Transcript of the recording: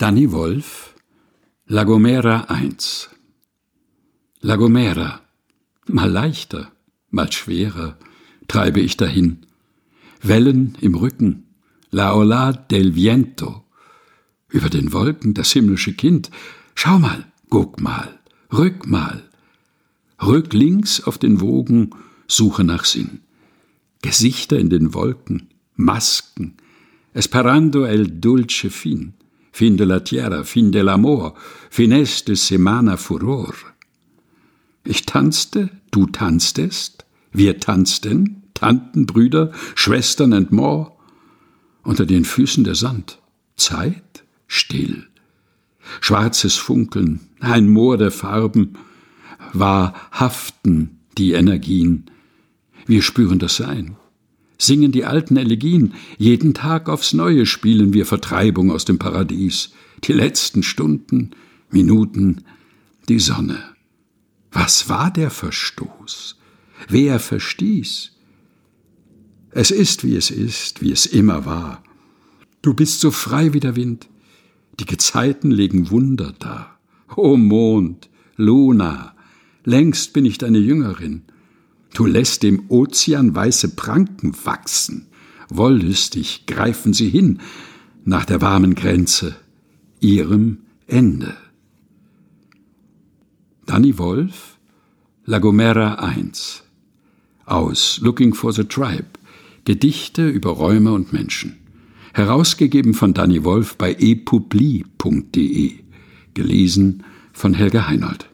Danny Wolf, La Gomera 1 La Gomera, mal leichter, mal schwerer, treibe ich dahin. Wellen im Rücken, La Ola del Viento. Über den Wolken das himmlische Kind. Schau mal, guck mal, rück mal. Rück links auf den Wogen, suche nach Sinn. Gesichter in den Wolken, Masken. Esperando el dulce fin fin de la tierra, fin del amor, fines de semana furor. Ich tanzte, du tanztest, wir tanzten, Tanten, Brüder, Schwestern and more, unter den Füßen der Sand. Zeit still. Schwarzes Funkeln, ein Moor der Farben, war haften die Energien. Wir spüren das Sein singen die alten Elegien, jeden Tag aufs Neue spielen wir Vertreibung aus dem Paradies, die letzten Stunden, Minuten, die Sonne. Was war der Verstoß? Wer verstieß? Es ist, wie es ist, wie es immer war. Du bist so frei wie der Wind. Die Gezeiten legen Wunder dar. O Mond, Luna, längst bin ich deine Jüngerin. Du lässt dem Ozean weiße Pranken wachsen. Wollüstig greifen sie hin nach der warmen Grenze, ihrem Ende. Danny Wolf, La Gomera 1 aus Looking for the Tribe Gedichte über Räume und Menschen. Herausgegeben von Danny Wolf bei epubli.de. Gelesen von Helga Heinold.